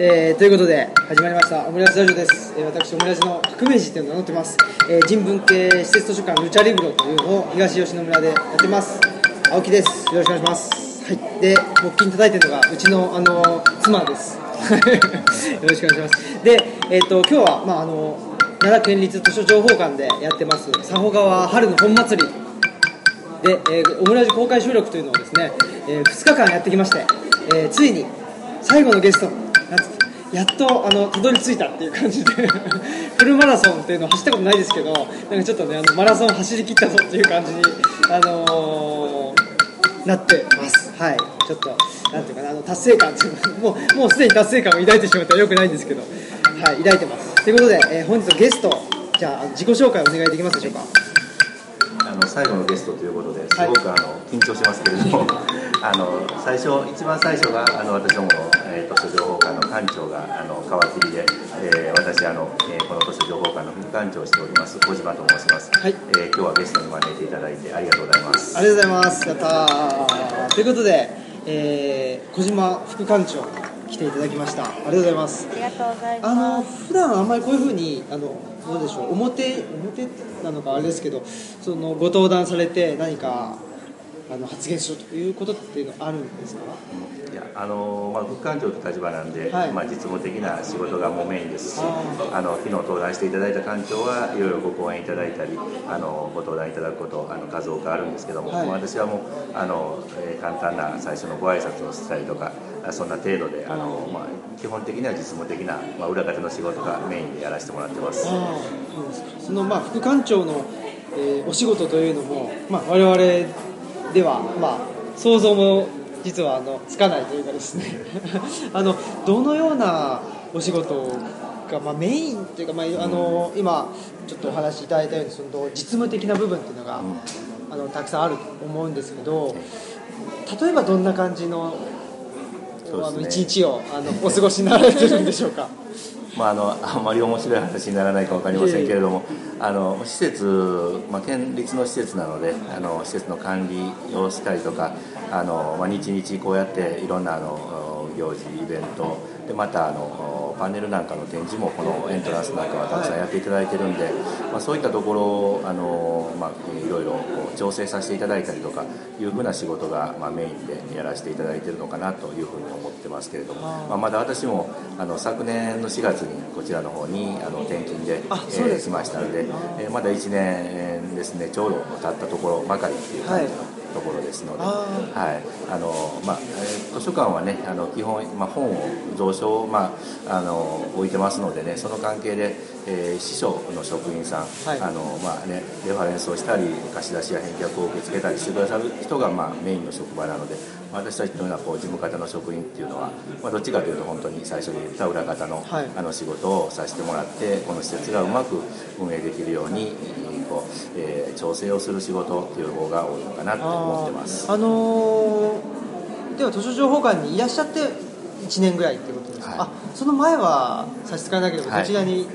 えーということで始まりましたオムライスラジオです、えー私オムライスの革命児っていうのを名乗ってます、えー人文系施設図書館ルチャリブロというのを東吉野村でやってます。青木です。よろしくお願いします。はい。で木琴叩いてるのがうちのあの妻です。よろしくお願いします。でえっ、と今日はまああの奈良県立図書情報館でやってます佐保川春の本祭りで、えーオムラジ公開収録というのをですね、え2日間やってきまして、えーついに最後のゲストやっとあのたどり着いたっていう感じで フルマラソンっていうのを走ったことないですけどなんかちょっとねあのマラソン走り切ったぞっていう感じに、あのーなってます。はい。ちょっとなんていうかなあの達成感っていうのもうもうすでに達成感を抱いてしまってはよくないんですけどはい抱いてます。ということで、えー本日のゲストじゃあ自己紹介お願いできますでしょうか？あの最後のゲストということですごく、あの緊張しますけれどもあの最初一番最初があの私どもの、えー、図書情報館の館長があの皮切りで、えー私あの、えーこの図書情報館の副館長をしております小島と申します、はいえー今日はゲストに招いていただいてありがとうございますありがとうございます。やったー。ということで、えー小島副館長来ていただきました。ありがとうございます。ありがとうございあのます。普段あんまりこういうふうにあのどうでしょう表表なのかあれですけど、そのご登壇されて何かあの発言しようということっていうのはあるんですか？いやあのまあ、副館長という立場なんで、はいまあ、実務的な仕事がもうメインですしああの昨日登壇していただいた館長はいろいろご講演いただいたりあのご登壇いただくことあの数多くあるんですけども、はいまあ私はもうあの、えー簡単な最初のご挨拶をしたりとかあそんな程度であの、まあ、基本的には実務的な、まあ、裏方の仕事がメインでやらせてもらってます。そのまあ副館長の、えーお仕事というのも、まあ、我々では、まあ、想像も実はあのつかないというかですね。あのどのようなお仕事が、まあ、メインというか、まあ、あの今ちょっとお話しいただいたようにその実務的な部分っていうのが、あのたくさんあると思うんですけど例えばどんな感じの,、あの一日をあのお過ごしになられてるんでしょうか？まあ、あの あんまり面白い話にならないか分かりませんけれども、あの施設、まあ、県立の施設なのであの施設の管理をしたりとかあの、まあ、日々こうやっていろんなあの行事イベントでまたあのパネルなんかの展示もこのエントランスなんかはたくさんやっていただいてるんで、まあ、そういったところをあの、まあ、いろいろこう調整させていただいたりとかいうふうな仕事が、まあ、メインでやらせていただいてるのかなというふうに思ってますけれども、まあ、まだ私もあの昨年の4月にこちらの方にあの転勤であそうえー来ましたので、えーまだ1年ですねちょうど経ったところばかりっていう感じのところですので、あはい。あのまあえー図書館はねあの基本、まあ、本を蔵書を、まあ、あの置いてますのでねその関係で、えー司書の職員さん、はい。あのまあね、レファレンスをしたり貸し出しや返却を受け付けたりしてくださる人が、まあ、メインの職場なので私たちのようなこう事務方の職員っていうのは、まあ、どっちかというと本当に最初に言った裏方の,、はい。あの仕事をさせてもらってこの施設がうまく運営できるようにこう、えー調整をする仕事っていう方が多いのかなと思ってます。あのーでは図書情報館にいらっしゃって1年ぐらいっていうことですか、あその前は差し支えなければはい。こちらにい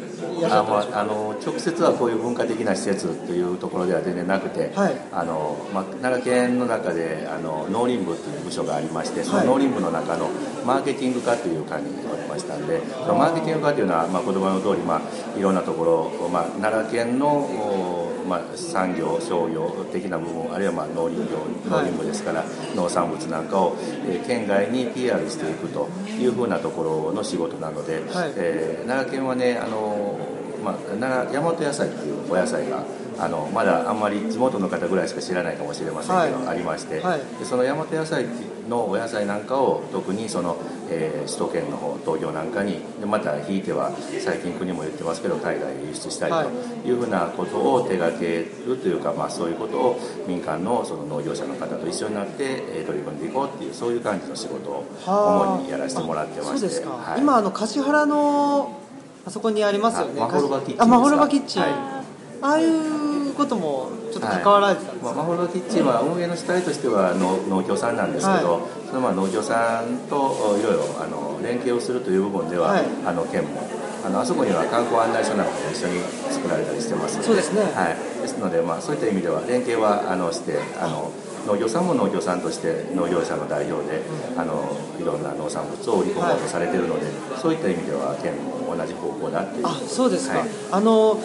らっしゃったんでしょうか、ああの直接はこういう文化的な施設っていうところでは全然なくて、はい。あのまあ、奈良県の中であの農林部っていう部署がありましてその農林部の中のマーケティング課という課におりましたんでそのマーケティング課というのは、まあ、言葉の通り、まあ、いろんなところ、まあ、奈良県の、おまあ、産業商業的な部分あるいはまあ農林業農林部ですから、農産物なんかを、えー県外に PR していくというふうなところの仕事なので、はい。えー奈良県はねあの、まあ、奈良大和野菜っていうお野菜があのまだあんまり地元の方ぐらいしか知らないかもしれませんけど、はい。ありまして、はい。でその大和野菜のお野菜なんかを特にその、えー首都圏の方東京なんかにでまたひいては最近国も言ってますけど海外へ輸出したいとい。うふうなことを手掛けるというか、まあ、そういうことを民間のその農業者の方と一緒になって、えー取り組んでいこうっていうそういう感じの仕事をはあ主にやらせてもらってましてあ。そうですか、はい。今あの橿原のあそこにありますよね。あマホロバキッチンあマホロバキッチ。ン、はい。ああいうこともちょっと関わられてたんですまあ、か、マホロキッチンは運営の主体としては農農協さんなんですけど、はそのまあ農協さんといろいろあの連携をするという部分では、はい。あの県もあのあそこには観光案内所なんかも一緒に作られたりしてますのでそうですね。はい、ですので、まあ、そういった意味では連携はあのしてあの農業さんも農業さんとして農業者の代表で、あのいろんな農産物を売り込もうとされているので、そういった意味では県も同じ方向だっていう。あそうですか、はい。あの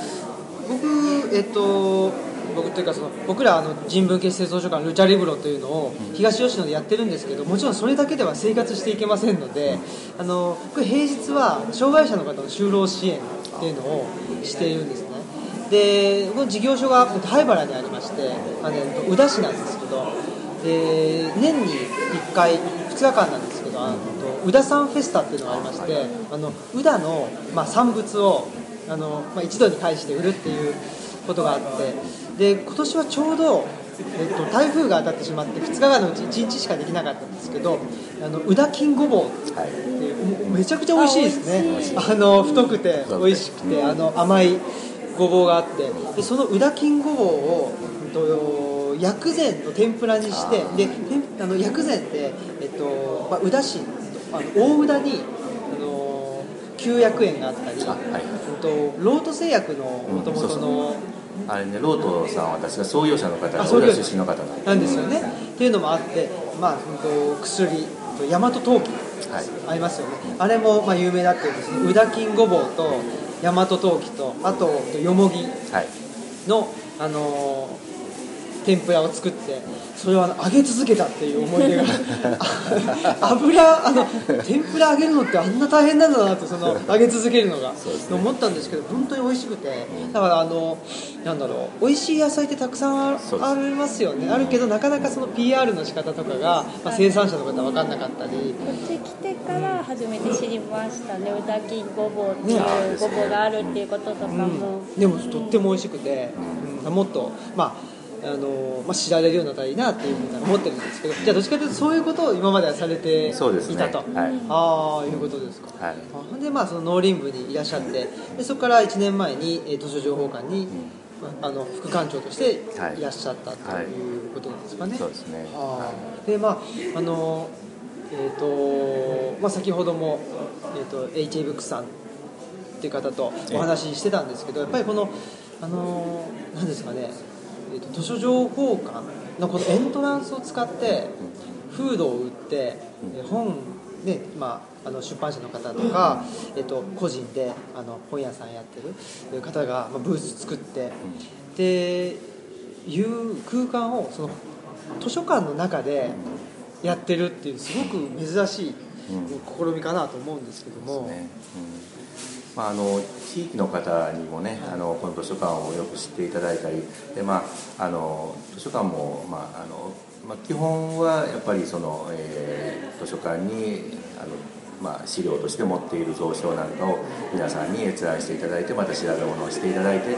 僕えっと僕というかその僕らあの人文系施設図書館ルチャリブロというのを東吉野でやってるんですけどもちろんそれだけでは生活していけませんのであの僕平日は障害者の方の就労支援っていうのをしているんですね。でこの事業所が灰原にありましてあのえっと宇陀市なんですけどで年に1回2日間なんですけどあの宇陀山フェスタっていうのがありましてあの宇陀の、まあ、産物をあの、まあ、一度に返して売るっていうことがあってで今年はちょうど、えっと、台風が当たってしまって2日間のうち1日しかできなかったんですけどあの宇陀金ごぼうってはい。めちゃくちゃ美味しいですね。あの太くて美味しくてあの甘いごぼうがあってでその宇陀金ごぼうを、うんと、薬膳の天ぷらにしてで天あの薬膳って、えっとまあ、宇陀市あの大宇陀に旧薬園があったり、あはい。うんとロート製薬のもともとのあれねロートさんは私が創業者の方創業者。出身の方なんで。すよね。っていうのもあって、まあ、うんと薬と大和陶器はい。ありますよね。あれもまあ有名だっていうんですね宇陀金ごぼうと大和陶器とあとよもぎはい。の、あのー天ぷらを作ってそれを揚げ続けたっていう思い出があ 油あの天ぷら揚げるのってあんな大変なんだなってその揚げ続けるのが、ね。思ったんですけど本当に美味しくて。だからあのなんだろう美味しい野菜ってたくさんありますよね。あるけどなかなかその PR の仕方とかが、まあ、生産者の方は分かんなかったり。こっち来てから初めて知りましたね、うだきごぼうっていね。うごぼうがあるっていうこととかも、でもとっても美味しくて、うん。もっと、まああのまあ、知られるようになったらいいなっていうふうに思ってるんですけどじゃあどっちかというとそういうことを今まではされていたと、はい。ああいうことですか、はい。あでまあその農林部にいらっしゃってでそこから1年前にえー図書情報館に、まあ、あの副館長としてい。らっしゃったとはいいうことなんですかね、そうですね。あー。でまああのえーとまあ、先ほども、えー、と HA ブックさんっていう方とお話ししてたんですけどやっぱりこのあの何ですかね、えー、と図書情報館のこのエントランスを使ってフードを売ってえー本ねまあ、あの出版社の方とか、えっと、個人であの本屋さんやってる方がまあブース作ってでいう空間をその図書館の中でやってるっていうすごく珍しい試みかなと思うんですけども、ね。うんまあ、あの地域の方にもねあのこの図書館をよく知っていただいたりで、まあ、あの図書館も、まああのまあ、基本はやっぱりその、えー図書館にあの、まあ、資料として持っている蔵書なんかを皆さんに閲覧していただいてまた調べ物をしていただいて、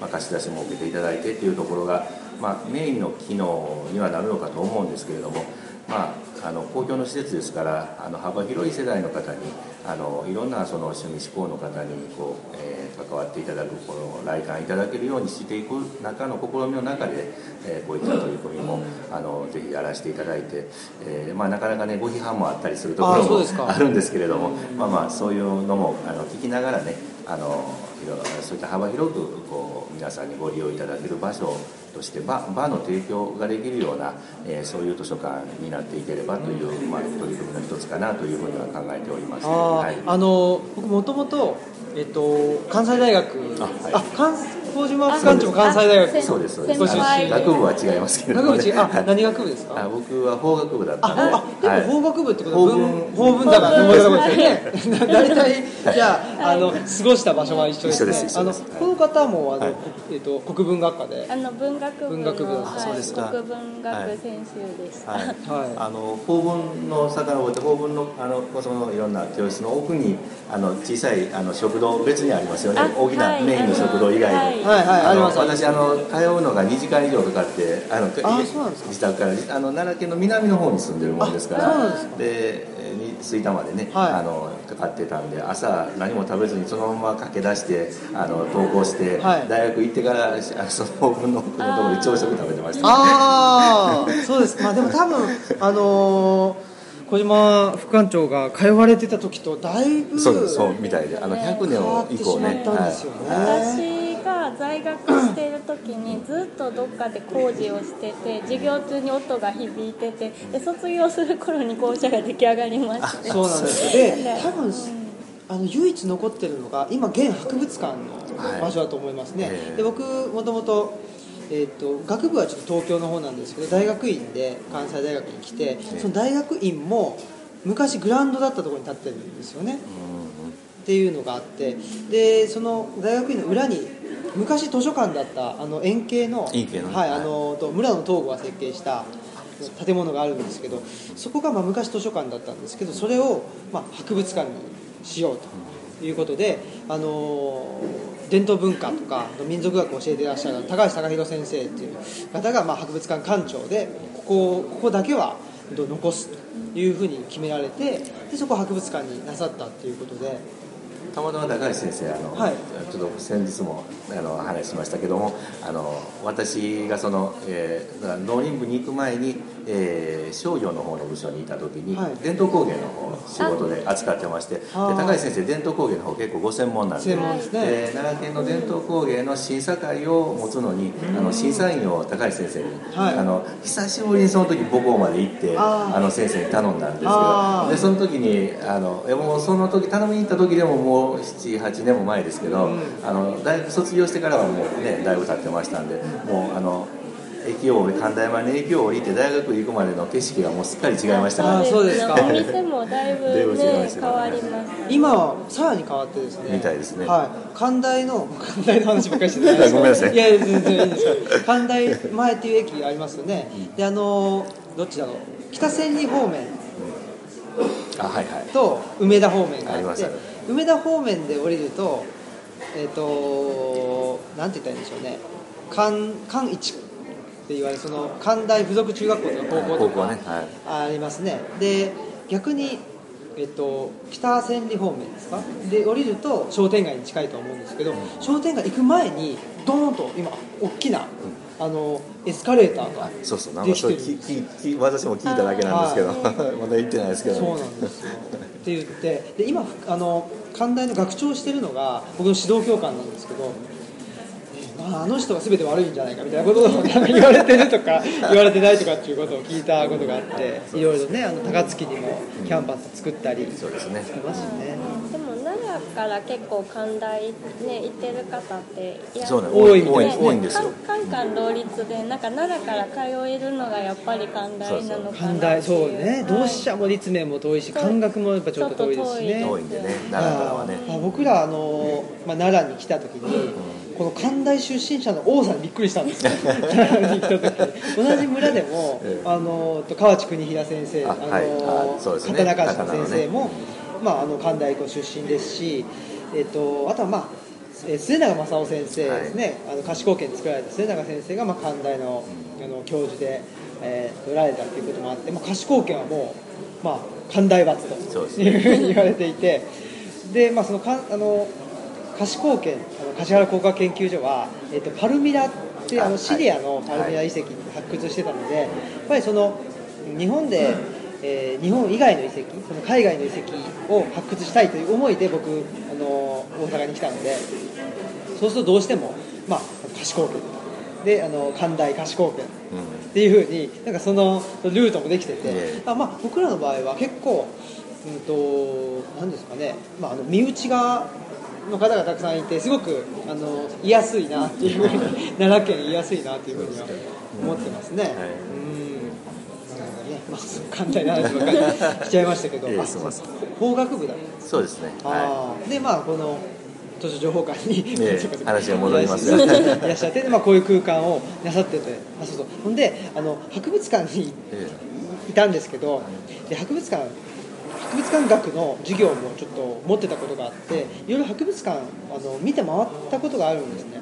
まあ、貸し出しも受けていただいてっていうところが、まあ、メインの機能にはなるのかと思うんですけれども、まあ、あの公共の施設ですからあの幅広い世代の方にあのいろんなその趣味思考の方にこう、えー関わっていただくこの来館いただけるようにしていく中の試みの中で、えーこういった取り組みもあのぜひやらせていただいて、えーまあ、なかなかねご批判もあったりするところもあるんですけれどもまあまあそういうのもあの聞きながらねあのいろそういった幅広くこう皆さんにご利用いただける場所として場場の提供ができるような、えーそういう図書館になっていければという、まあ、取り組みの一つかなというふうには考えております。あーはいあの僕もともと、えっと、関西大学あはいあ関麹島副館長も関西大学そうですそうです。学部は違いますけれども、ね、学部違う。あはい。何学部ですか？あ僕は法学部だったあんでも法学部ってことは法文。文法文。だからですよね 大体じゃああの過ごした場所は一緒ですあのこの方もあの、はい。えっと国文学科で？あの文学部のそうですか。国文学専修でした、はい。はい。あの法文の遡って法文のあのそのいろんな教室の奥にあの小さいあの食堂別にありますよね。あ大きなはい。メインの食堂以外に、はいはい。はいありのます私あの通うのが2時間以上かかってあの自宅からあの奈良県の南の方に住んでるもんですからで吹田までね、はい。あのかかってたんで朝何も食べずにそのまま駆け出してあの登校して、はい。大学行ってからあその法文の奥のところで朝食食べてました、ああそうです。まあでも多分あのー小島副館長が通われてた時とだいぶそうです。そうみたいであの100年を以降ね。ね。はい。私が在学している時にずっとどっかで工事をしてて授業中に音が響いててで卒業する頃に校舎が出来上がりまして。そうなんですよ。で多分あの唯一残ってるのが今現博物館の場所だと思いますね、はいええ。で僕もともと,、えー、と学部はちょっと東京の方なんですけど大学院で関西大学に来てその大学院も昔グラウンドだったところに建ってるんですよね。っていうのがあってでその大学院の裏に昔図書館だったあの円形の円形のはい、はいあのと村野東吾が設計した建物があるんですけどそこがまあ昔図書館だったんですけどそれをまあ博物館にしようということで、あの伝統文化とか民族学を教えていらっしゃる高橋貴弘先生っていう方がまあ博物館館長でここここだけは残すというふうに決められてでそこを博物館になさったっていうことで。たまたま高橋先生あの、はい。ちょっと先日もあの話しましたけどもあの私がその、えー農林部に行く前に、えー商業の方の部署にいた時に、はい。伝統工芸の方の仕事で扱ってましてで高橋先生伝統工芸の方結構ご専門なんでですね。で奈良県の伝統工芸の審査会を持つのにあの審査員を高橋先生に、はい。あの久しぶりにその時母校まで行ってあの先生に頼んだんですけどでその時にあのもうその時頼みに行った時でももう78年も前ですけど、うん。あの大学卒業してからはもうねだいぶ経ってましたんでもうあの駅を降り神田山に駅を降りて大学行くまでの景色がもうすっかり違いましたから。あーそうですか。お店もだいぶね変わりました今はさらに変わってですね。みたいですね。はい。関大の関大の話ばっかりしてない。ごめんなさい。いや全然いいんです。よ関大前っていう駅がありますよね。であのどっちだろう。北千里方面。あはいはい。と梅田方面があって。あります梅田方面で降りるとえっ、となんて言ったらいいんでしょうね。関関一って言われるその関大附属中学校とか高校とかねはい。ありますね。で逆に、えっと、北千里方面ですか？で降りると商店街に近いと思うんですけど、商店街行く前にドーンと今大きな、あのエスカレーターがそうそうなんかそれ私も聞いただけなんですけど。まだ行ってないですけどそうなんですよ。って言ってで今あの関大の学長をしてるのが僕の指導教官なんですけど、あ、あの人が全て悪いんじゃないかみたいなことを言われてるとか 言われてないとかっていうことを聞いたことがあっていろいろねあの高槻にもキャンパス作ったりしそうですね。てますよね。でも奈良から結構寛大ね行ってる方っていやそうね多い多いね。多いんですよ。カンカン同率でなんか奈良から通えるのがやっぱり寛大なのかな関大そうね。はい同志社も立命も遠いしそう漢学もやっぱちょっと遠いですしね。遠いんでね奈良からはね。僕らあの、まあ、奈良に来た時にこの関大出身者の王さんにびっくりしたんです。よ同じ村でも、ええ。あのと河内邦平先生ああの、はいね。刀のね先生も、まあ、あの関大校出身ですし、えっとあとはまあえー末永正夫先生ですね、あの貸し貢献作られた末永先生がまあ関大の,、あの教授で、えー、取られたということもあって、まあ、貸し貢献はもう、まあ、関大罰というふうに言われていて。で、まあ、そのかんあの貸し貢献あの橿原工科研究所は、えっとパルミラってあのシリアのパルミラ遺跡発掘してたので、やっぱりその日本で、えー日本以外の遺跡その海外の遺跡を発掘したいという思いで僕あの大阪に来たのでそうするとどうしても、まあ、貸し貢献であの寛大貸し貢献っていうふうになんかそのルートもできてて、まあ、僕らの場合は結構、うんとなんですかね、まあ、あの身内がの方がたくさんいてすごくあの居やすいなっていうふうに奈良県居やすいなっていうふうには思ってますね。はい。うん。まあ、簡単な話ばっかりしちゃいましたけど、法学部だ。そうですね。はあー。でまあこの図書情報館に、ええ話が戻ります。がいらっしゃって、でまあ、こういう空間をなさっててあそうそう。ほんであの博物館にえ。いたんですけどで博物館博物館学の授業もちょっと持ってたことがあっていろいろ博物館あの見て回ったことがあるんですね。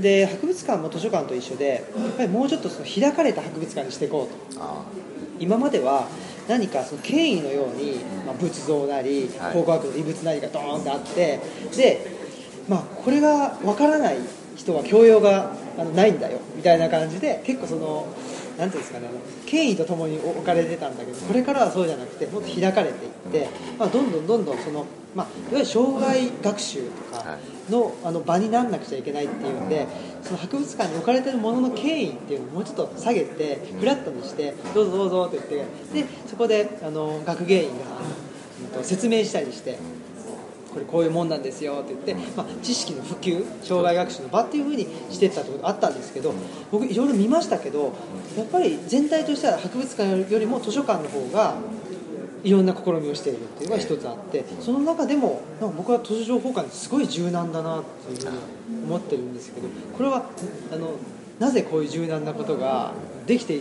で博物館も図書館と一緒でやっぱりもうちょっとその開かれた博物館にしていこうと。あ今までは何かその権威のように、まあ、仏像なりはい。考古学の遺物なりがドーンってあってで、まあ、これがわからない人は教養があのないんだよみたいな感じで結構そのなんていうんですかねあの権威とともに置かれてたんだけどこれからはそうじゃなくてもっと開かれていって、まあ、どんどんどんどんその、まあ、いわゆる障害学習とかのあの場になんなくちゃいけないっていうんでその博物館に置かれてるものの権威っていうのをもうちょっと下げてフラットにしてどうぞどうぞって言ってでそこであの学芸員が、説明したりして。これこういうもんなんですよって言って、まあ、知識の普及障害学習の場っていうふうにしていったってことがあったんですけど僕いろいろ見ましたけどやっぱり全体としては博物館よりも図書館の方がいろんな試みをしているっていうのが一つあってその中でもなんか僕は図書情報館すごい柔軟だなっていうふうに思ってるんですけどこれはあのなぜこういう柔軟なことができて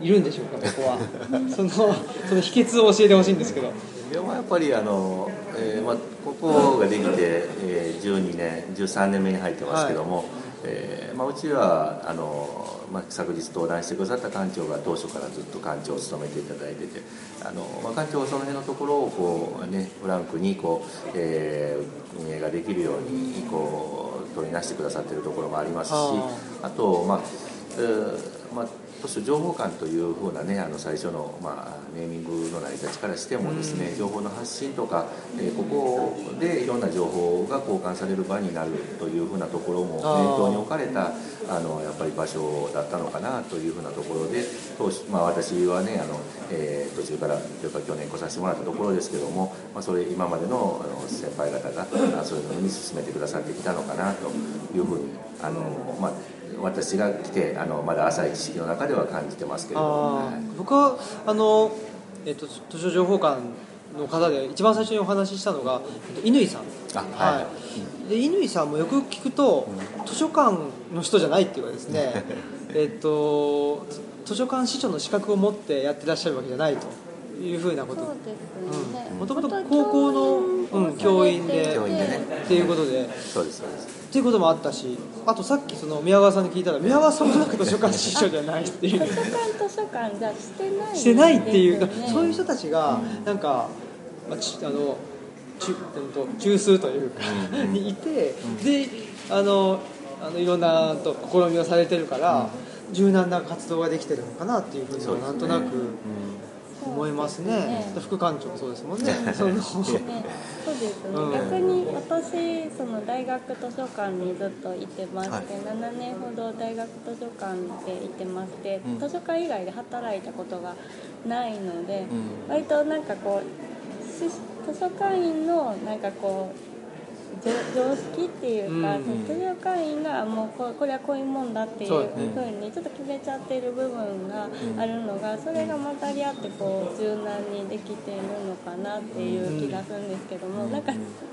いるんでしょうかここは。そのその秘訣を教えてほしいんですけど。やっぱりあの、えーまあ、ここができて、えー、12年13年目に入ってますけども、はい、えー、まあ、うちはあの、まあ、昨日登壇してくださった館長が当初からずっと館長を務めていただいててあの、まあ、館長はその辺のところをこう、ね、フランクにこう、えー、運営ができるようにこう取りなしてくださっているところもありますしあと、まあえーまあ図書情報館というふうなねあの最初の、まあ、ネーミングの成り立ちからしてもですね、情報の発信とか、えー、ここでいろんな情報が交換される場になるというふうなところも念頭に置かれたあのやっぱり場所だったのかなというふうなところで当初、まあ、私はねあの、えー、途中からというか去年来させてもらったところですけども、まあ、それ今までのあの先輩方がそういうのに進めてくださってきたのかなというふうにあの、まあ私が来てあのまだ浅い知識の中では感じてますけれども、はい、僕はあの、えっと、図書情報館の方で一番最初にお話ししたのが乾さん。はい、はい、で乾さんもよく聞くと、うん、図書館の人じゃないっていうかですね えっと図書館司書の資格を持ってやってらっしゃるわけじゃないというふうなこと。もともと高校の、うん、教員で。教員でね。っていうことで。そうですそうですっていうこともあったしあとさっきその宮川さんに聞いたら宮川さんもなんか図書館司書じゃないっていう。図書館図書館じゃしてない、してないっていう、ね、そういう人たちがなんか、まあ、ちあの中中枢というか、うん、にいて、うん、であのあのいろんなと試みをされてるから、うん、柔軟な活動ができてるのかなっていうふうにはなんとなく。思いますね、ね、副館長もそうですもんね。そのねそうですね、うん、逆に私その大学図書館にずっといてまして、はい、7年ほど大学図書館でいてまして、うん、図書館以外で働いたことがないので、うん、割となんかこう図書館員のなんかこう常識っていうか、うん。うん、図書館員がもうここれはこういうもんだっていうふうにちょっと決めちゃってる部分があるのがそれが混ざり合ってこう柔軟にできているのかなっていう気がするんですけどもなんか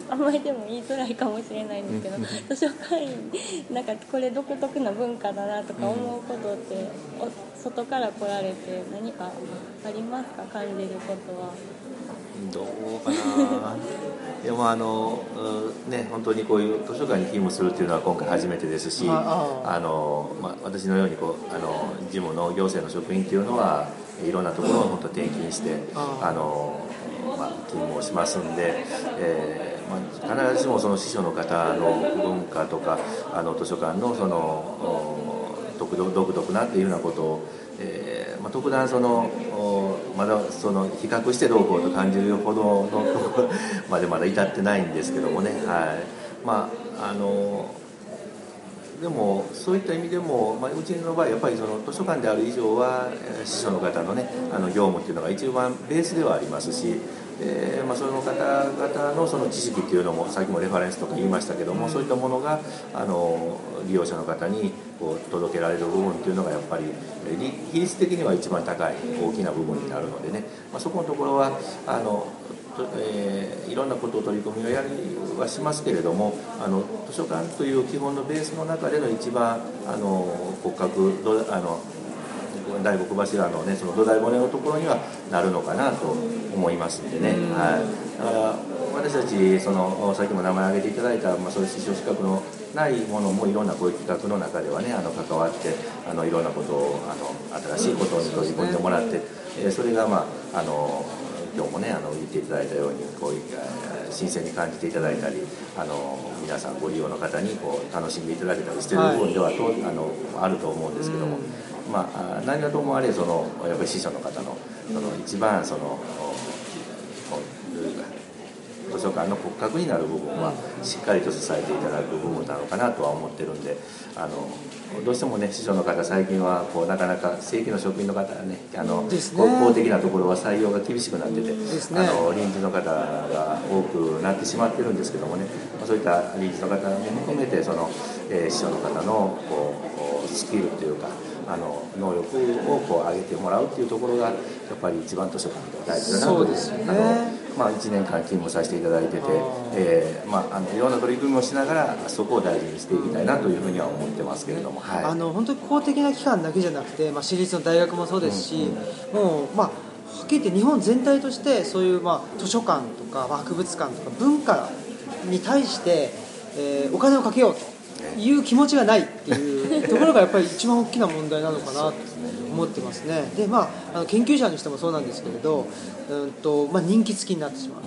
あんまりでも言いづらいかもしれないんですけど図書館員なんかこれ独特な文化だなとか思うことって外から来られて何かありますか？感じることは。どうかな。でもあの、ね、本当にこういう図書館に勤務するっていうのは今回初めてですしあの、まあ、私のようにこうあの事務の行政の職員っていうのはいろんなところを本当転勤してあの、まあ、勤務をしますんで、えーまあ、必ずしもその師匠の方の文化とかあの図書館のその独特なっていうようなことを、えーまあ、特段そのまだその比較してどうこうと感じるほどの までまだ至ってないんですけどもね、はいまあ、あのでもそういった意味でも、まあ、うちの場合やっぱりその図書館である以上は師匠の方のねあの業務っていうのが一番ベースではありますし。でまあ、その方々のその知識っていうのもさっきもレファレンスとか言いましたけども、そういったものがあの利用者の方にこう届けられる部分っていうのがやっぱり比率的には一番高い大きな部分になるのでね、まあ、そこのところはあの、えー、いろんなことを取り組みをやりはしますけれどもあの図書館という基本のベースの中での一番あの骨格あの大黒柱のねその土台骨のところにはなるのかなと思いますんでね、はい、だから私たちそのさっきも名前挙げていただいた、まあ、そういう師匠資格のないものもいろんなこういう企画の中ではねあの関わってあのいろんなことをあの新しいことに取り組んでもらって、えそれがまああの今日もねあの言っていただいたようにこういう新鮮に感じていただいたりあの皆さんご利用の方にこう楽しんでいただけたりしてる部分ではと、はい、あのあると思うんですけども。まあ、何はともあれそのやっぱり師匠の方のその一番その図書館の骨格になる部分はしっかりと支えていただく部分なのかなとは思ってるんであのどうしてもね師匠の方最近はこうなかなか正規の職員の方はねあの、ね、公的なところは採用が厳しくなってて、ね、あの臨時の方が多くなってしまってるんですけどもねそういった臨時の方も含めてその、えー、師匠の方のこうスキルというかあの能力をこう上げてもらうっていうところがやっぱり一番図書館では大事だなと、ね、あのまあ、1年間勤務させていただいてて、えーまあ、あのいろんな取り組みをしながらそこを大事にしていきたいなというふうには思ってますけれども、はい、あの本当に公的な機関だけじゃなくて、まあ、私立の大学もそうですし、うんうん、もうまあはっきり言って日本全体としてそういう、まあ、図書館とか博物館とか文化に対して、えー、お金をかけようという気持ちがないっていうところがやっぱり一番大きな問題なのかなと思ってますね。で、まあ、あの研究者にしてもそうなんですけれど、うんとまあ、人気付きになってしまう。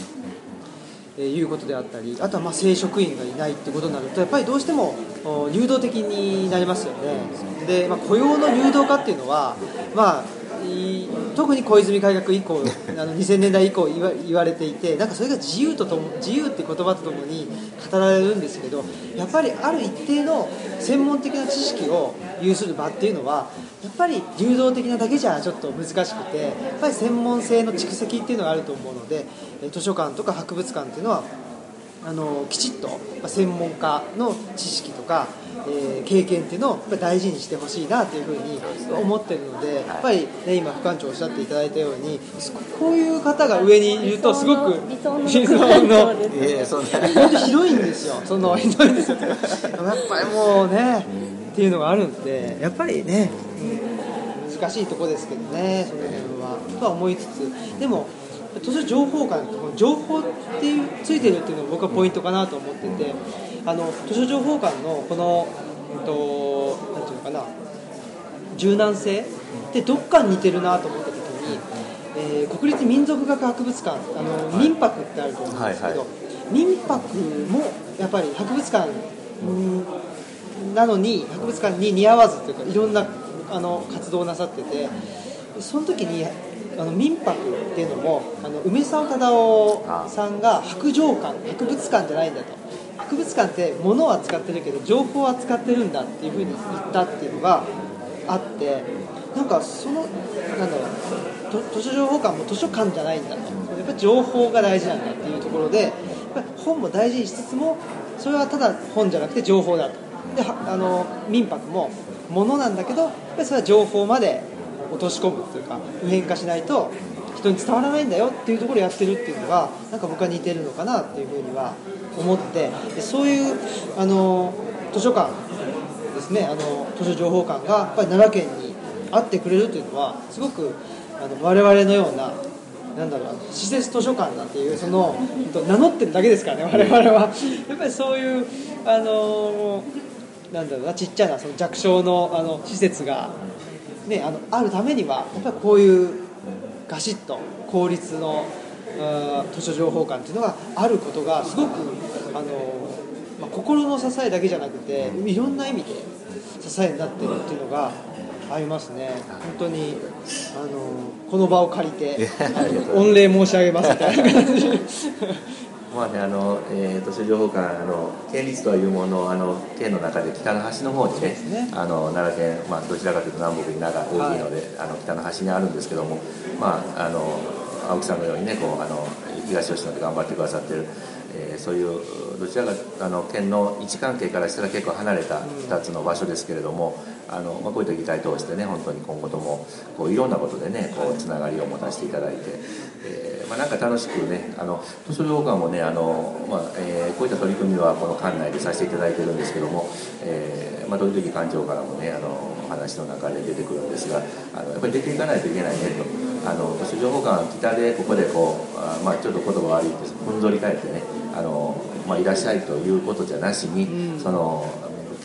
ということであったりあとはまあ正職員がいないってことになるとやっぱりどうしても流動的になりますよね。で、まあ、雇用の流動化っていうのは、まあ、特に小泉改革以降 あの2000年代以降言わ言われていてなんかそれが自由ととも自由って言葉とともに語られるんですけどやっぱりある一定の専門的な知識を有する場っていうのはやっぱり流動的なだけじゃちょっと難しくてやっぱり専門性の蓄積っていうのがあると思うので図書館とか博物館っていうのはあのきちっと専門家の知識とかえー、経験っていうのを大事にしてほしいなというふうに思ってるのでやっぱり、ね、今副館長おっしゃっていただいたようにこういう方が上にいるとすごく理想の理想の本当広いん ですよその広いんですよやっぱりもうねっていうのがあるんでやっぱりね、難しいとこですけどねその辺はとは思いつつでも図書情報館情報っていうついてるっていうのが僕はポイントかなと思ってて。あの図書情報館のこの、えっと、なんていうのかな柔軟性ってどっかに似てるなと思った時に、えー、国立民族学博物館あの、はい、民泊ってあると思うんですけど、民泊もやっぱり博物館なのに博物館に似合わずというかいろんなあの活動をなさっててその時にあの民泊っていうのもあの梅沢忠夫さんが博情館博物館じゃないんだと博物館って物を扱ってるけど情報を扱ってるんだっていうふうに言ったっていうのがあってなんかそのなんだろう図書情報館も図書館じゃないんだとやっぱり情報が大事なんだっていうところでやっぱ本も大事にしつつもそれはただ本じゃなくて情報だとであの民泊も物なんだけどやっぱりそれは情報まで落とし込むというか普遍化しないと人に伝わらないんだよっていうところをやってるっていうのがなんか僕は似てるのかなっていうふうには思ってでそういうあの図書館ですねあの図書情報館がやっぱり奈良県にあってくれるというのはすごくあの我々のようななんだろう施設図書館なんていうその名乗ってるだけですからね我々は。やっぱりそういうあのなんだろうなちっちゃなその弱小のあの施設が、ね、あのあるためにはやっぱりこういうガシッと公立の図書情報館っていうのがあることがすごくあの、まあ、心の支えだけじゃなくていろんな意味で支えになってるっていうのがありますね。本当にあのこの場を借りて御礼申し上げますみたいな感じまあね、あの、えー、図書情報館、あの、県立というもの、あの、県の中で北の端の方にね。ねあの、奈良県、まあ、どちらかというと南北に長大きいので、はい、あの、北の端にあるんですけども。まあ、あの、青木さんのようにねこうあの東吉野で頑張ってくださってる、えー、そういうどちらかあの県の位置関係からしたら結構離れた2つの場所ですけれども、あのまあ、こういった議会通してね本当に今後ともこういろんなことでねこうつながりを持たせていただいて、えーまあ、なんか楽しくねあの図書館もねあの、まあえー、こういった取り組みはこの館内でさせていただいてるんですけども、えーまあ、時々館長からもねあの話の中で出てくるんですがあのやっぱり出ていかないといけないねと。あの図書情報館北でここでこうあ、まあ、ちょっと言葉悪いですふんぞり返ってねあの、まあ、いらっしゃいということじゃなしに、うん、その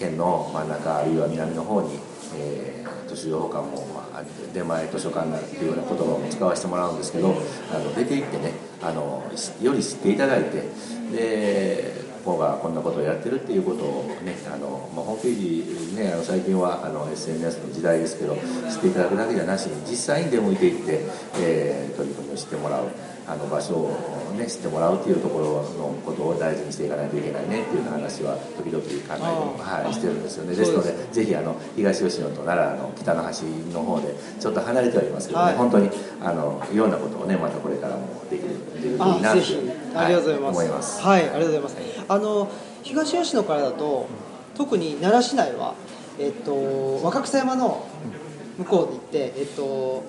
県の真ん中あるいは南の方に、えー、図書情報館も、まあ、出前図書館なんていうような言葉も使わせてもらうんですけどあの出て行ってねあのより知っていただいてでここがこんなことをやってるっていうことをねあの、まあ、ホームページねあの最近はあの SNS の時代ですけど知っていただくだけじゃなしに実際に出向いていって、えー、取り組みを知ってもらう。あの場所を、ね、知ってもらうっていうところのことを大事にしていかないといけないねっていう話は時々考えて、はい、してるんですよね。ですのでぜひあの東吉野と奈良の北の端の方でちょっと離れてはいますけどね、はい、本当にあのいろんなことをねまたこれからもできるできるといいなとありがとうございます、はい、ありがとうございます。あの東吉野からだと特に奈良市内は、えっと、若草山の向こうに行って、えっと、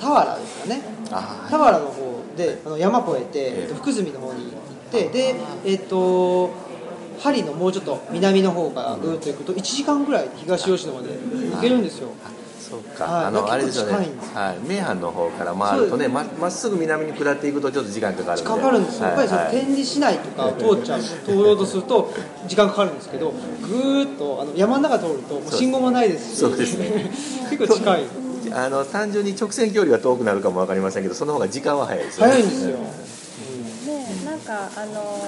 田原ですかね。田原の方であの山越えて、えっと、福住の方に行ってでえっと針のもうちょっと南の方からぐっと行くと1時間ぐらい東吉野まで行けるんですよ。そうか、はい、あのあれですよね、はい、名阪の方から回るとねままっすぐ南に下っていくとちょっと時間かかるんで。かかるんですよ、やっぱりその天理市内とか通っちゃう通ろうとすると時間かかるんですけどぐーっとあの山の中通るともう信号もないですし。そうですね。結構近いあの単純に直線距離は遠くなるかも分かりませんけどその方が時間は早いですよね。早いんですよ、でなんかあの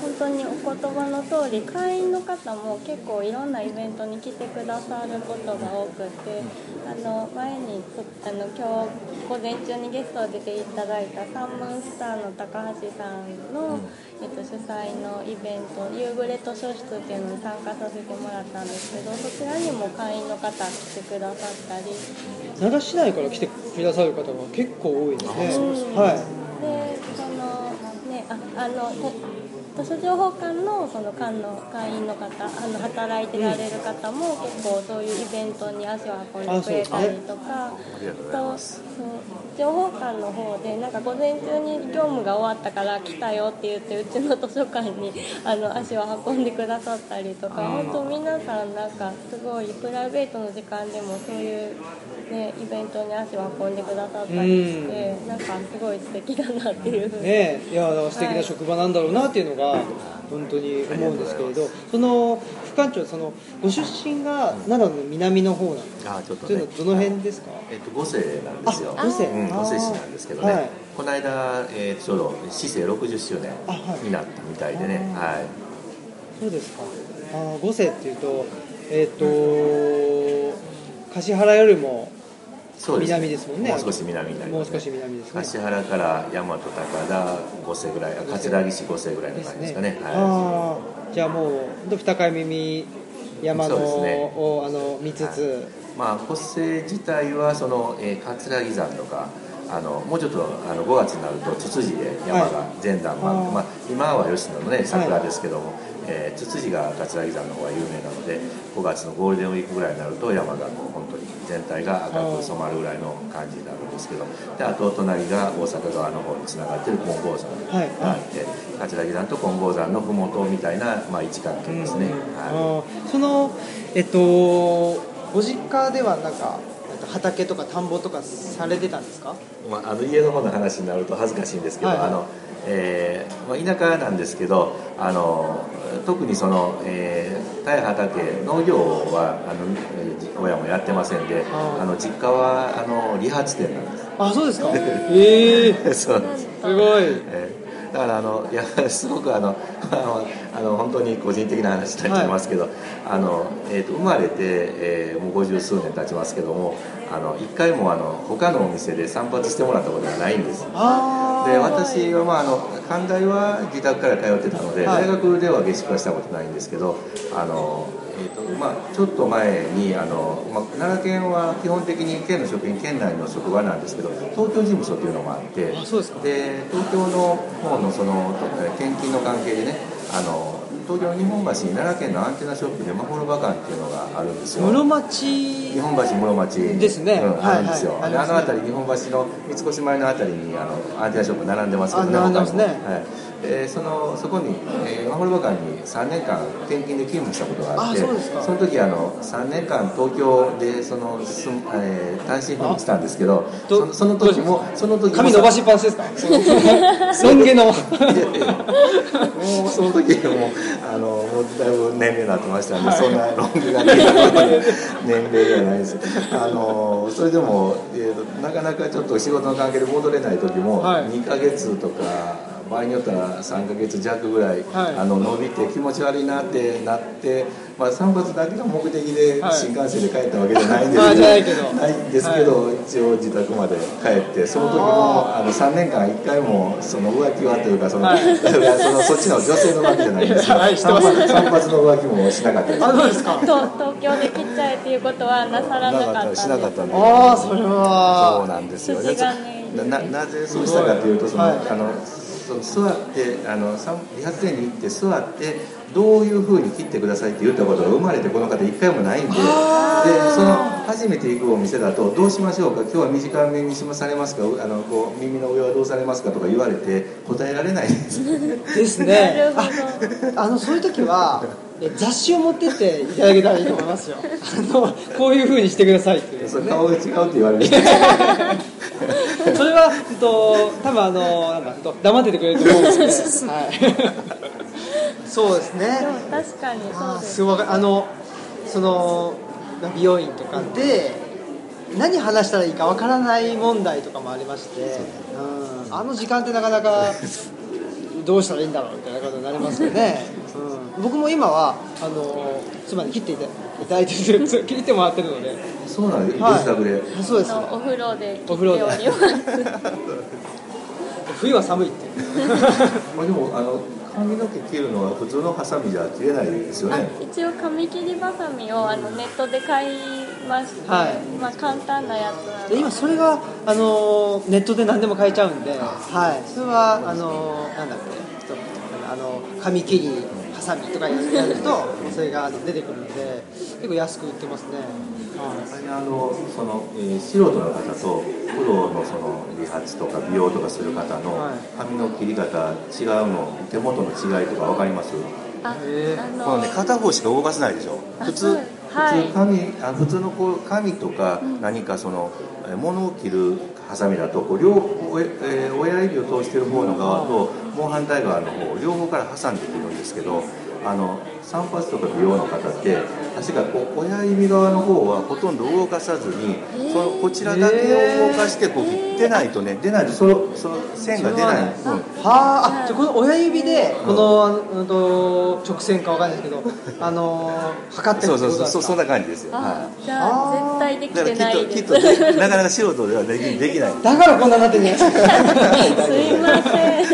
本当にお言葉の通り会員の方も結構いろんなイベントに来てくださることが多くてあの前にあの今日午前中にゲスト出ていただいたサンムーンスターの高橋さんの、えっと、主催のイベント「夕暮れ図書室」っていうのに参加させてもらったんですけどそちらにも会員の方来てくださったり。奈良市内から来てくださる方が結構多いですね、はい。でそのねああの図書情報館のその館の会員の方あの働いてられる方も結構そういうイベントに足を運んでくれたりとか。と情報館の方でなんか午前中に業務が終わったから来たよって言ってうちの図書館にあの足を運んでくださったりとか。本当皆さんなんかすごいプライベートの時間でもそういうね、イベントに足を運んでくださったりして、うん、なんかすごい素敵だなっていう。ふうにねいや素敵な職場なんだろうなっていうのが本当に思うんですけれど、その副館長そのご出身が奈良の南の方なんですか、あちょっと、ね、どの辺ですか、えっと、五世なんですよ。五世、うん、五世市なんですけどね、はい、この間、えー、ちょうど市政60周年になったみたいでね。はい、はい、そうですか。あ五世っていうとえっ、ー、と橿原よりも南ですもんね。もう少し南になります、ね、もう少し南ですね。橿原から大和高田五世ぐらい桂木市五世ぐらいの感じですかね、ね、はい、あじゃあもう二階耳山の、ね、をあの見つつ、はい、まあ五世自体はその、えー、桂木山とかあのもうちょっとあの5月になるとツツジで山が全段満、はい、まあ、今は吉野のね桜ですけども、はいえー、ツツジが桂木山の方が有名なので5月のゴールデンウィークぐらいになると山がこう本当に全体が赤く染まるぐらいの感じになるんですけどであと隣が大阪側の方につながってる金剛山。があって、はい、桂木山と金剛山の麓みたいな、まあ、位置関係ですね、はい、そのえっとご実家ではなんか畑とか田んぼとかされてたんですか、まあ、あの家の方の話になると恥ずかしいんですけど、はい、あのえーまあ、田舎なんですけどあの特にその、えー、田畑農業はあの親もやってませんであの実家はあの理髪店なんです。あそうですか？え えー、そうすごい、えーだからあのいやすごくあの あの本当に個人的な話になっますけど、はい、あのえーと、生まれて、えー、もう五十数年経ちますけどもあの一回もあの他のお店で散髪してもらったことがないんです。で私は、まあ、あの寛大は自宅から通ってたので、はい、大学では下宿はしたことないんですけどあのえーとまあ、ちょっと前にあの、まあ、奈良県は基本的に県の職員県内の職場なんですけど東京事務所っていうのもあってで東京の方のその転勤の関係でねあの東京日本橋に奈良県のアンテナショップでまほろバカンっていうのがあるんですよ。室町日本橋室町ですね、うん、あるんですよ、はいはい、あの辺り日本橋の三越前の辺りにあのアンテナショップ並んでますけどね並んでますね、はいえー、そのそこに、えー、マホルバ館に3年間転勤で勤務したことがあってその時あの3年間東京でそのす、えー、単身赴任したんですけどそのその時もその時も髪伸ばしっぱなしですか？ロン毛のもう その時もあのもうだいぶ年齢になってましたんで、はい、そんなロン毛が年齢ではないです。あのそれでも、えー、なかなかちょっと仕事の関係で戻れない時も、はい、2か月とか場合によっては3か月弱ぐらい、はい。あの伸びて気持ち悪いなってなって、まあ、散髪だけが目的ではい。新幹線で帰ったわけじゃないんですけどないんですけど、一応自宅まで帰ってその時もあの3年間1回もその浮気はというかその、はい。そのそっちの女性の浮気じゃないんですよ、はい散髪の浮気もしなかったです。あそうですか。と東京で切っちゃえっていうことはなさらなかったんで。すしなかったんでああそれそうはなんですよ。筋金入りなななぜそうしたかというとその、はいあのその座ってあのさ理髪店に行って座ってどういうふうに切ってくださいって言ったことが生まれてこの方一回もないんででその初めて行くお店だとどうしましょうか？今日は短めにしまされますか？あのこう耳の上はどうされますかとか言われて答えられないです。です なねああのそういう時はえ雑誌を持ってっていただけたらいいと思いますよ。あのこういうふうにしてくださいっていうそれ顔が違うって言われる それは、えっと、多分あのなん黙っててくれると思うんですね。はい。そうですでね。も確かにそうですすごいあのその美容院とかで何話したらいいかわからない問題とかもありまして、うん、あの時間ってなかなかどうしたらいいんだろうみたいなことになりますよね。うん、僕も今はあの妻に切っていただいてる切ってもらってるので、そうなんですごはい。自宅で、そうで。す。のお風呂で切っておお風呂で。ります冬は寒いって。いう。まあ、でもあの髪の毛切るのは普通のハサミじゃ切れないですよあね一応紙切りばさみをあのネットで買いまして、はい。まあ簡単なやつなので。今それが、あのネットで何でも買えちゃうんで、はい、それはあのなんだっけ。ちょっとあの紙切りハサミとかやるとそれが出てくるんで結構安く売ってますね、はあのその、えー素人の方とプロのその理髪とか美容とかする方のはい。髪の切り方違うの手元の違いとか分かります？あへー。あのこのね片方しか動かせないでしょ。あ普通、普通髪あ普通のこう髪とか何かその、えー物を切るハサミだとこう両方、えー親指を通してる方の側ともう反対側の方両方から挟んでくるんですけどあの散髪とか美容の方って確かこう親指側の方はほとんど動かさずに、そのこちらだけを動かしてこう切ってないとね出ないとそのその線が出ない、うんああ。じゃあこの親指でこの、うんと直線かわかんないですけど あの測ってるそうそうってことですかそうそそんな感じですよ、はあじゃあ絶対でい、きだからてないきっときっとでなかなか素人ではできできない。だからこんなになってるんじゃないですいません。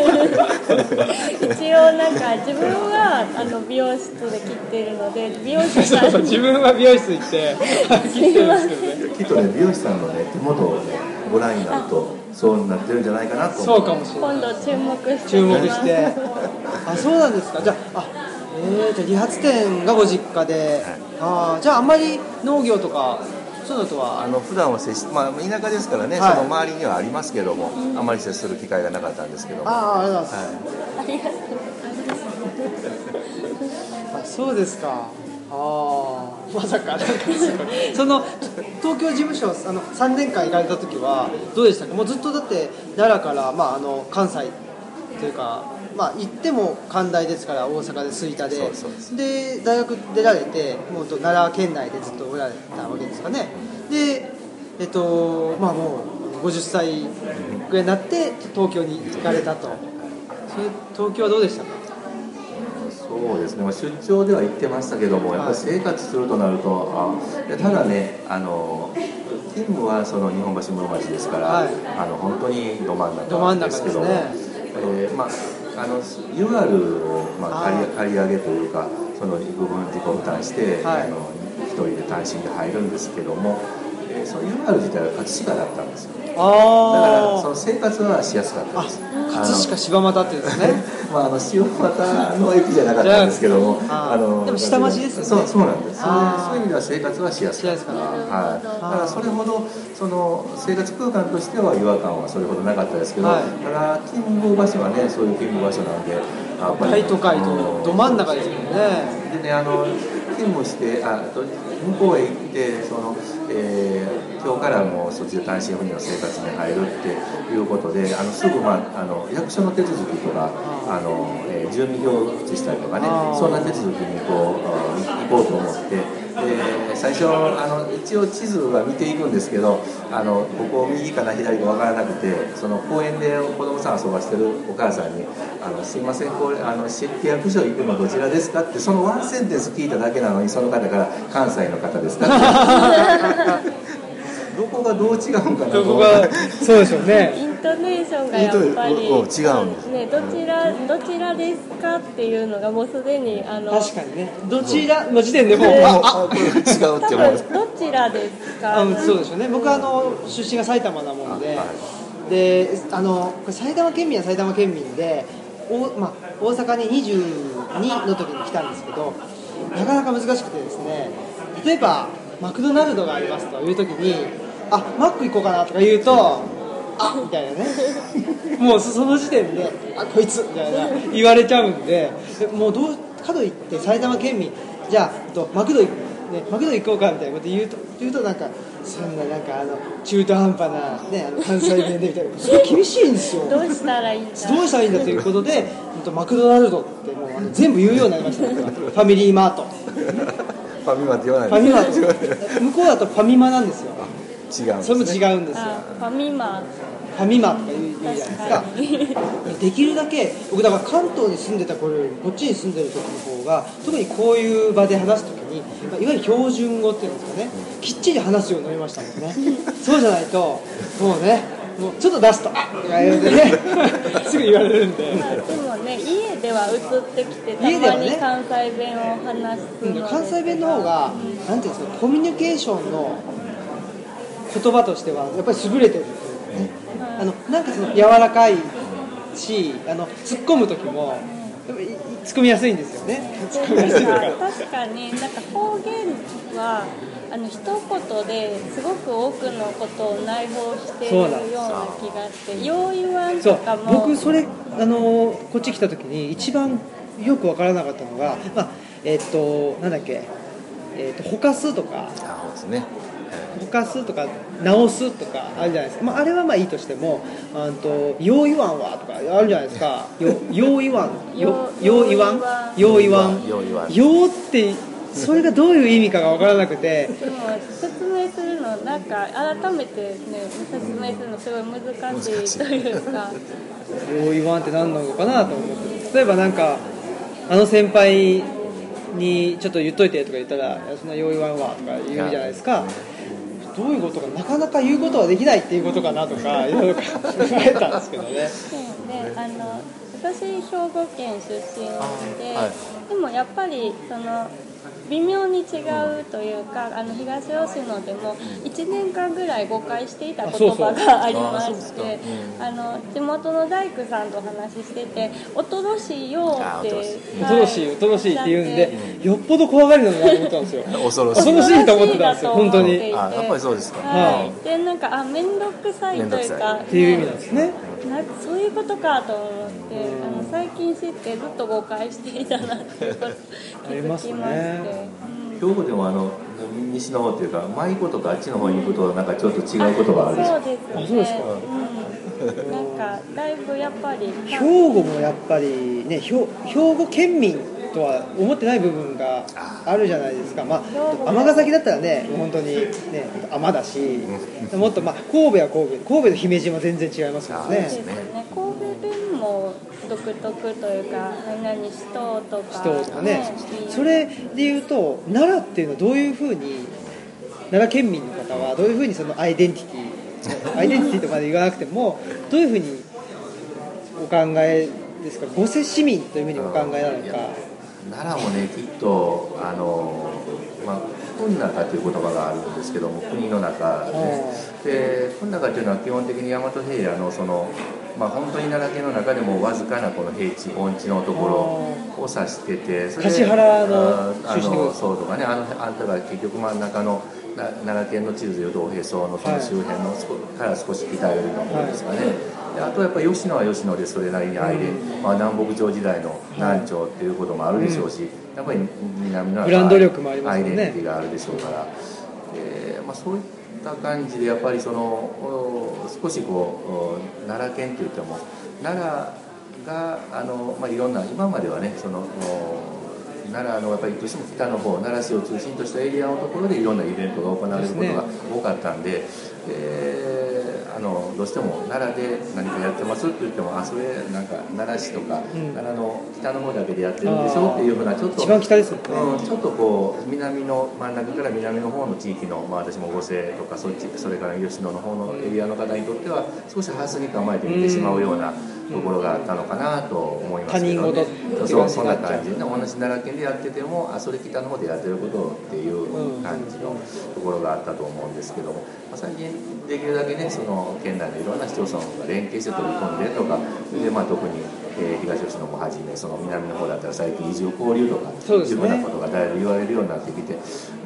一応なんか自分はあの美容室で切ってるので 美容師さんに。そうそう自分は美容室行って 切ってるんですけどね。きっとね美容師さんのね手元をねご覧になるとそうなってるんじゃないかなと。思そうかもしれない。今度注目して。注目して。あそうなんですか。じゃああえー、じゃあ理髪店がご実家で、あーじゃああんまり農業とかそういうのとは？あの普段は接し、まあ、田舎ですからね、はい。その周りにはありますけども、あまり接する機会がなかったんですけども、ああありがとうございます、はありがとうあそうですか。ああまさかその東京事務所あの3年間行かれた時はどうでしたか？もうずっとだって奈良から、まあ、あの関西というか、まあ、行っても関大ですから大阪で吹田で。で大学出られてもうと奈良県内でずっとおられたわけですかね。でえっとまあもう50歳ぐらいになって東京に行かれたと。それ東京はどうでしたか？い、そうですね、まあ、出張では行ってましたけども、やっぱり生活するとなると、あただね、あの勤務はその日本橋室町ですから、はい。あの本当にど真ん中中ですけども、ね。えーまあ、あの UR を、まあ、借り借り上げというか、その部分自己負担して、はい。あの一人で単身で入るんですけども、えーその UR 自体は葛飾だったんですよ。だからあその生活はしやすかったあです。葛飾柴又ってですね まあ、あの塩俣の駅じゃなかったんですけども、あーでも下町ですよねそうそうなんです。そういう意味では生活はしやすかった。はい。だからそれほどその生活空間としては違和感はそれほどなかったですけど、はいただ勤務場所はねそういう勤務場所なんで、やっぱり大都会とど真ん中ですもんねでねあの勤務してあと向こうへ行ってその、えー今日からもうそっちで単身赴任の生活に入るっていうことであのすぐ、まあ、あの役所の手続きとかあの、えー住民票を移したりとかねそんな手続きにこうあ行こうと思ってで最初あの一応地図は見ていくんですけどあのここ右かな左か分からなくてその公園で子供さん遊ばしてるお母さんに「あのすいませんこれあの市役所行くのどちらですか?」ってそのワンセンテンス聞いただけなのにその方から「関西の方ですか?」って どこがどう違うんかなどこがそうでしょうねイントネーションがやっぱり違うんです。ねどちらどちらですかっていうのがもうすでにあの確かにね。どちらの時点でもうねああこれ違うって多思う。分どちらですか？あうんそうでしょうね。僕はあの出身が埼玉なもので、はであのこれ埼玉県民は埼玉県民でお、まあ、大阪に22の時に来たんですけどなかなか難しくてですね例えばマクドナルドがありますという時にあマック行こうかなとか言うとあみたいなね。もうそその時点であこいつみたいな。言われちゃうんででもうどうかといって埼玉県民じゃあとマクド行ね、マクド行こうかみたいなこと言うと言うとなんかそんななんかあの中途半端な、ね、あの関西弁でみたいな。それ厳しいんですよ。どうしたらいいんだ？どうしたらいいんだということでマクドナルドってもうあの全部言うようになりました。ファミリーマート。ファミマって言わないファミマート向こうだとファミマなんですよ違うんですそれもね違うんですよ。あファミマ。ファミマとか言う言うじゃないですか。できるだけ僕だから関東に住んでた頃よりこっちに住んでる時の方が特にこういう場で話す時にまあいわゆる標準語っていうんですかね。きっちり話すようになりましたもんね。そうじゃないともうねもうちょっと出すと「あっ」とか言ね。すぐ言われるんで。まあでもね家では移ってきてた家ではね。まに関西弁を話す関西弁の方がなんていうんですかコミュニケーションの言葉としてはやっぱり優れてるんですよね。あのなんかその柔らかいしあの突っ込む時も突っ込みやすいんですよね。突っ込みやすいとかなんか。確かに。なんか方言はあの一言ですごく多くのことを内包しているような気がしてよう言とかも。僕それあのこっち来た時に一番よく分からなかったのが、まあ、えっとなんだっけ、えっとほかすとか。あそうですかすとか直すとかあるじゃないですか、まあ、あれはまあいいとしても「あんとよう言わんわ」とかあるじゃないですか「よよう言わん」よ「よう言わん」「よう言わん」よう言わん「よう」ってそれがどういう意味かが分からなくて。でも説明するのなんか改めてね説明するのすごい難しいというか。よう言わんって何なのかなと思って。例えばなんかあの先輩にちょっと言っといてとか言ったら「いやそんなよう言わんわ」とか言うじゃないですか。どういうことかなかなか言うことはできないっていうことかなとか いろいろ考えたんですけどね。であの私兵庫県出身で、はい。でもやっぱりその微妙に違うというか、あの東吉野でも1年間ぐらい誤解していた言葉がありましてうん。あの地元の大工さんとお話ししてて「おとろしいよ」ってあおとろしい。おとろしいおとろしいって言うんでよっぽど怖がりなのなと思ったんですよ。恐ろしい。恐ろしいと思ってたんですよ本当に。やっぱりそうですか。はい、でなんかあ面倒くさいというか。っていう意味なんですねなんかそういうことかと思ってあの最近知ってずっと誤解していたなっていうこと気づきまして。兵庫でもあの西の方っていうか舞妓とかあっちの方に行くとなんかちょっと違う言葉ある。でしょそうですね。うですか。うん、なんかだいぶやっぱり。兵庫もやっぱりね兵兵庫県民とは思ってない部分があるじゃないですか。まあ尼崎だったらねもう本当にね尼だしもっとまあ神戸は神戸神戸の姫路は全然違いますもんねね神戸弁も独特というか何々しととか人とかねそれで言うと奈良っていうのはどういうふうに奈良県民の方はどういうふうにそのアイデンティティアイデンティティとまで言わなくてもどういうふうにお考えですか御所市民というふうにお考えなのか奈良もねきっとあのまあ国の中という言葉があるんですけども国の中でで国の中というのは基本的に大和平野のそのまあ本当に奈良県の中でもわずかなこの平地盆地のところを指しててそれで橿原のあのそうとかねあのあんたが結局真ん中のな奈良県の地図でいうとおへそのその周辺のから少し北寄りの方ですかね、であとやっぱり吉野は吉野でそれなりにアイデン、まあ、南北朝時代の南朝っていうこともあるでしょうし、やっぱり南のブランド力もありますよね。アイデンティティがあるでしょうから、でまあ、そういった感じでやっぱりそのお少しこうお奈良県って言っても奈良があの、まあ、いろんな今まではねそのお奈良のやっぱりどうしても北の方奈良市を中心としたエリアのところでいろんなイベントが行われることが多かったんで。であのどうしても奈良で何かやってますって言ってもあそれなんか奈良市とか、うん。奈良の北の方だけでやってるんでしょっていうふうなちょっと一番北ですよね。うん、ちょっとこう南の真ん中から南の方の地域の、まあ、私も五世とかそっちそれから吉野の方のエリアの方にとっては少しハスに構えて見てしまうようなところがあったのかなと思いますけどね。事そうそんな感じで同じ奈良県でやっててもあそれ北の方でやってることっていう感じのところがあったと思うんですけども、まあ、最近できるだけねその県内のいろんな市町村が連携して取り込んでとかでまあ特に、えー東吉野もはじめその南の方だったら最近移住交流とかそうですねいうふうなことがだいぶ言われるようになってきて、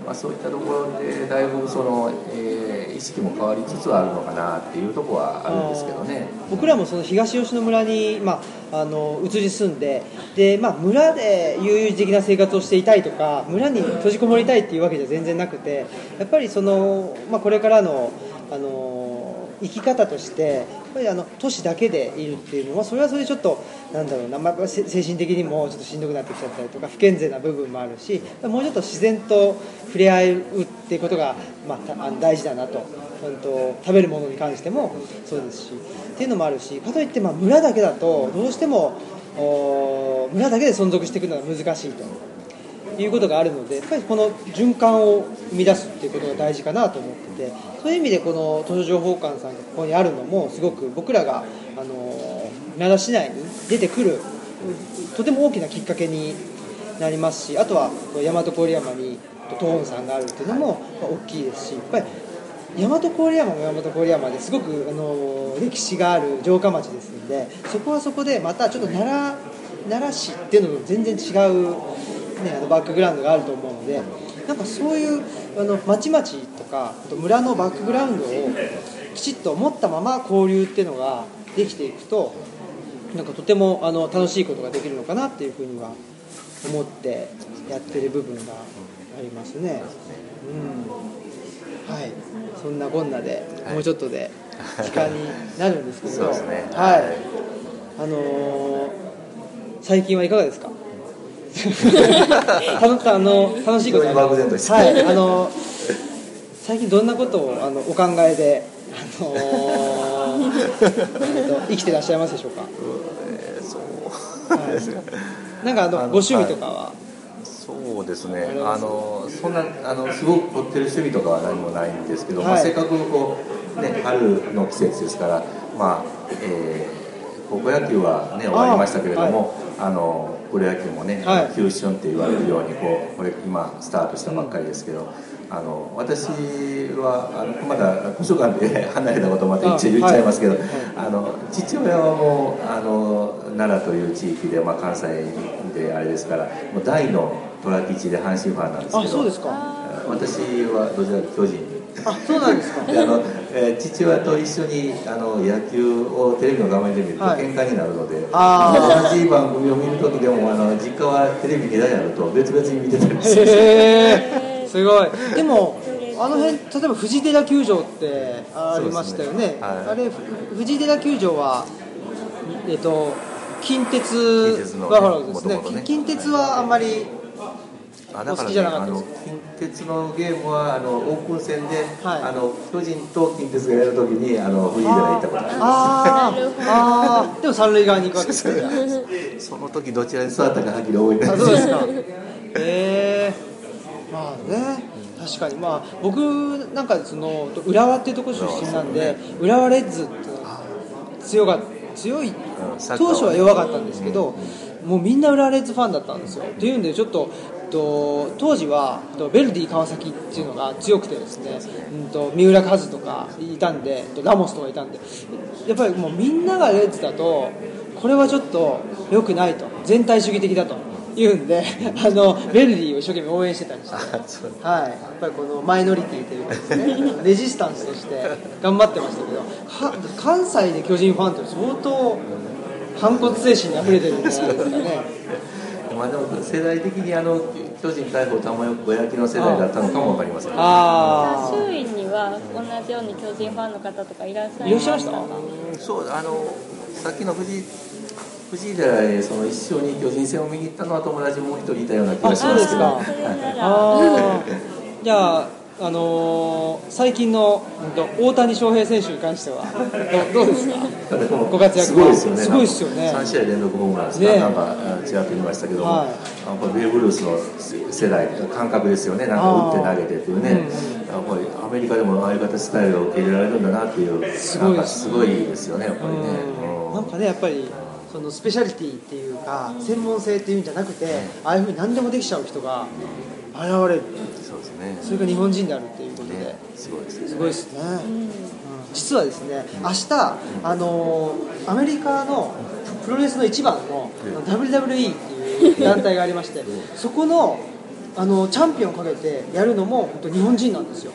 まあ、そういったところでだいぶその、えー意識も変わりつつあるのかなっていうところはあるんですけどね。僕らもその東吉野村に、まあ、あの移り住んでで、まあ、村で悠々自適な生活をしていたいとか村に閉じこもりたいっていうわけじゃ全然なくてやっぱりその、まあ、これからのあの生き方としてぱりあの都市だけでいるっていうのはそれはそれでちょっとなんだろうな、ま、精神的にもちょっとしんどくなってきちゃったりとか不健全な部分もあるしもうちょっと自然と触れ合うっていうことが、まあた、あの大事だなと。うんと食べるものに関してもそうですしっていうのもあるしかといってまあ村だけだとどうしても村だけで存続していくのが難しいということがあるのでやっぱりこの循環を生み出すっていうことが大事かなと思っててそういう意味でこの図書情報館さんがここにあるのもすごく僕らがあの奈良市内に出てくるとても大きなきっかけになりますしあとは大和郡山に東本さんがあるっていうのも大きいですしやっぱり大和郡山も大和郡山ですごくあの歴史がある城下町ですのでそこはそこでまたちょっと奈良奈良市っていうのと全然違う、ね、あのバックグラウンドがあると思うのでなんかそういうあの町々とかあと村のバックグラウンドをきちっと持ったまま交流っていうのができていくとなんかとてもあの楽しいことができるのかなっていうふうには思ってやってる部分がありますね。うん。はい、そんなこんなで、はい。もうちょっとで時間になるんですけど、ね。はい、あのー最近はいかがですか？あの楽しいこと。はい、あの最近どんなことをあのお考えで、あのーえっと生きてらっしゃいますでしょうか、えーそうはい、なんかあのご趣味とかは、そうですね。あのそんなあのすごく凝ってる趣味とかは何もないんですけど、まあ、はいせっかくこう、ね、春の季節ですから、まあえー高校野球は、ね、終わりましたけれどもあ、のプロ野球もね、はい。って言われるようにこうこれ今スタートしたばっかりですけど、あの私はあのまだ図書館で 離れたことまた言っちゃあ言っちゃいますけど、はい。あの父親はもうあの奈良という地域で、まあ、関西であれですからもう大の虎吉で阪神ファンなんですけどあそうですか、私はどちらか巨人に。あそうなんですか、であのえー父親と一緒にあの野球をテレビの画面で見るとはい。喧嘩になるので、あ同じ番組を見るときでもあの実家はテレビ2台あると別々に見てたりしてへえすごい。でもあの辺例えば藤寺球場ってありましたよね。ね。はい。あれふ藤寺球場はえっと近鉄近鉄のバファローズですねね。近鉄はあんまりあだから、ね、あの近鉄のゲームはあのオープン戦で、はい。あの巨人と近鉄がやるときにあのフリーでは行ったことありまあー。あー。でも三塁側に行くわけですねす その時どちらに座ったかはっきり覚えてない。あそうですか。へ えまあね。確かに。まあ僕なんかその浦和っていうところ出身なんで浦和レッズって強が強い当初は弱かったんですけどもうみんな浦和レッズファンだったんですよ。っていうんでちょっとと当時はとベルディ川崎っていうのが強くてですね、うん、と三浦和とかいたんでとラモスとかいたんでやっぱりもうみんながレッズだとこれはちょっと良くないと全体主義的だと言うんで あのベルディを一生懸命応援してたりして。はい、やっぱりこのマイノリティというかですね レジスタンスとして頑張ってましたけどか関西で巨人ファンって相当反骨精神にあふれてるんじゃないですかねまあでも世代的にあの巨人大砲玉子焼きの世代だったのかもわかりません。ねあ周囲には同じように巨人ファンの方とかいらっしゃいいらっしゃいましたそうあのさっきの藤藤井寺へその一生に巨人戦を見に行ったのは友達もう一人いたような気がしますけど。あそうですか。あー。じゃあ、あのー最近の大谷翔平選手に関してはど どうですか？ご活躍すごいですよね。すごいですよね。3試合連続ホームランですか、ね。なんかあちらっと見ましたけども、はい。あこれベーブ・ルースの世代感覚ですよね。なんか打って投げてっていうね。うんやっぱりアメリカでもああいう形スタイルを受け入れられるんだなっていうすごいなんかすごいですよねやっぱりね、うん。なんかねやっぱりそのスペシャリティっていうか専門性っていうんじゃなくてああいうふうに何でもできちゃう人が現れるね。それが日本人であるっていうことで。ね。すごいですね。すごいですね、うん。実はですね明日あのーアメリカのプロレスの一番の WWE っていう団体がありましてそこのあのチャンピオンをかけてやるのも本当日本人なんですよ。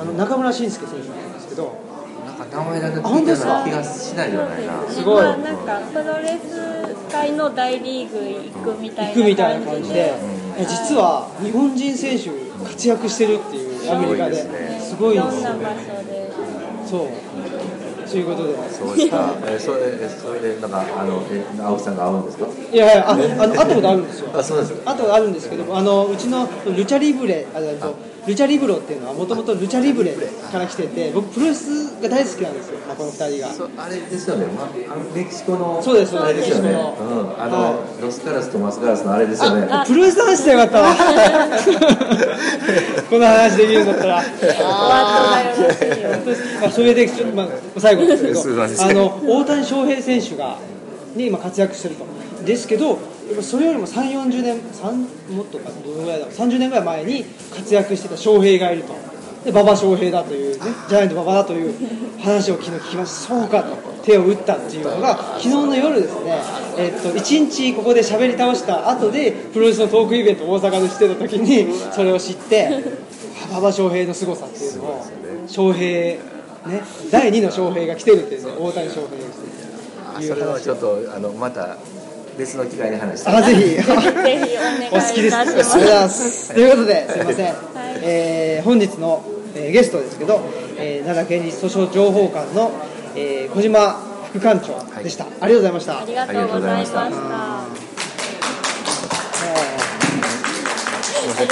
あの中村慎介選手なんですけど。なんか名前だけ聞いたような気がしないではないなすごい。まあなんかプロレス界の大リーグ行くみたいな行くみたいな感じで。うん。実は日本人選手活躍してるっていうアメリカで。すごいですね。そう。そう。いうことで。そうですか、えーそれえそれでなんかあのえ青木さんが合うんですか？いやいやああの会ったことあるんですよ。あそうですか。あとあるんですけどあのうちのルチャリブレあえっとルチャリブロっていうのはもともとルチャリブレから来てて僕プロレスが大好きなんですよ、まあ、この二人が。そうあれですよね、まあのメキシコの。そうですあれですよね、あの、はロスカラスとマスカラスのあれですよね。プロレスの話してよかったわ。この話できるんだったら。お後がよろしいよ。まあ、それでまあ、最後ですけど。あの大谷翔平選手が、ね、今活躍してると。ですけどそれよりも3 4 0年3もっとかどのぐらいだろう。30年ぐらい前に活躍してた翔平がいると。で馬場翔平だというねジャイアント馬場だという話を昨日聞きました。そうかと。手を打ったっていうのが昨日の夜ですね、えっと1日ここで喋り倒した後でプロレスのトークイベントを大阪でしてた時にそれを知って馬場翔平の凄さっていうのを翔平ね第2の翔平が来てるっていうね大谷翔平が来てるそれはちょっとあのまた別の機会に話して。あぜひ ぜひお好きです。あたしますりがとうございます。ということで、すみません。いえー本日の、えーゲストですけど、えー奈良県立訴訟情報館の、えー小島副館長でした、ありがとうございました。ありがとうございましたありがとうございましたすいません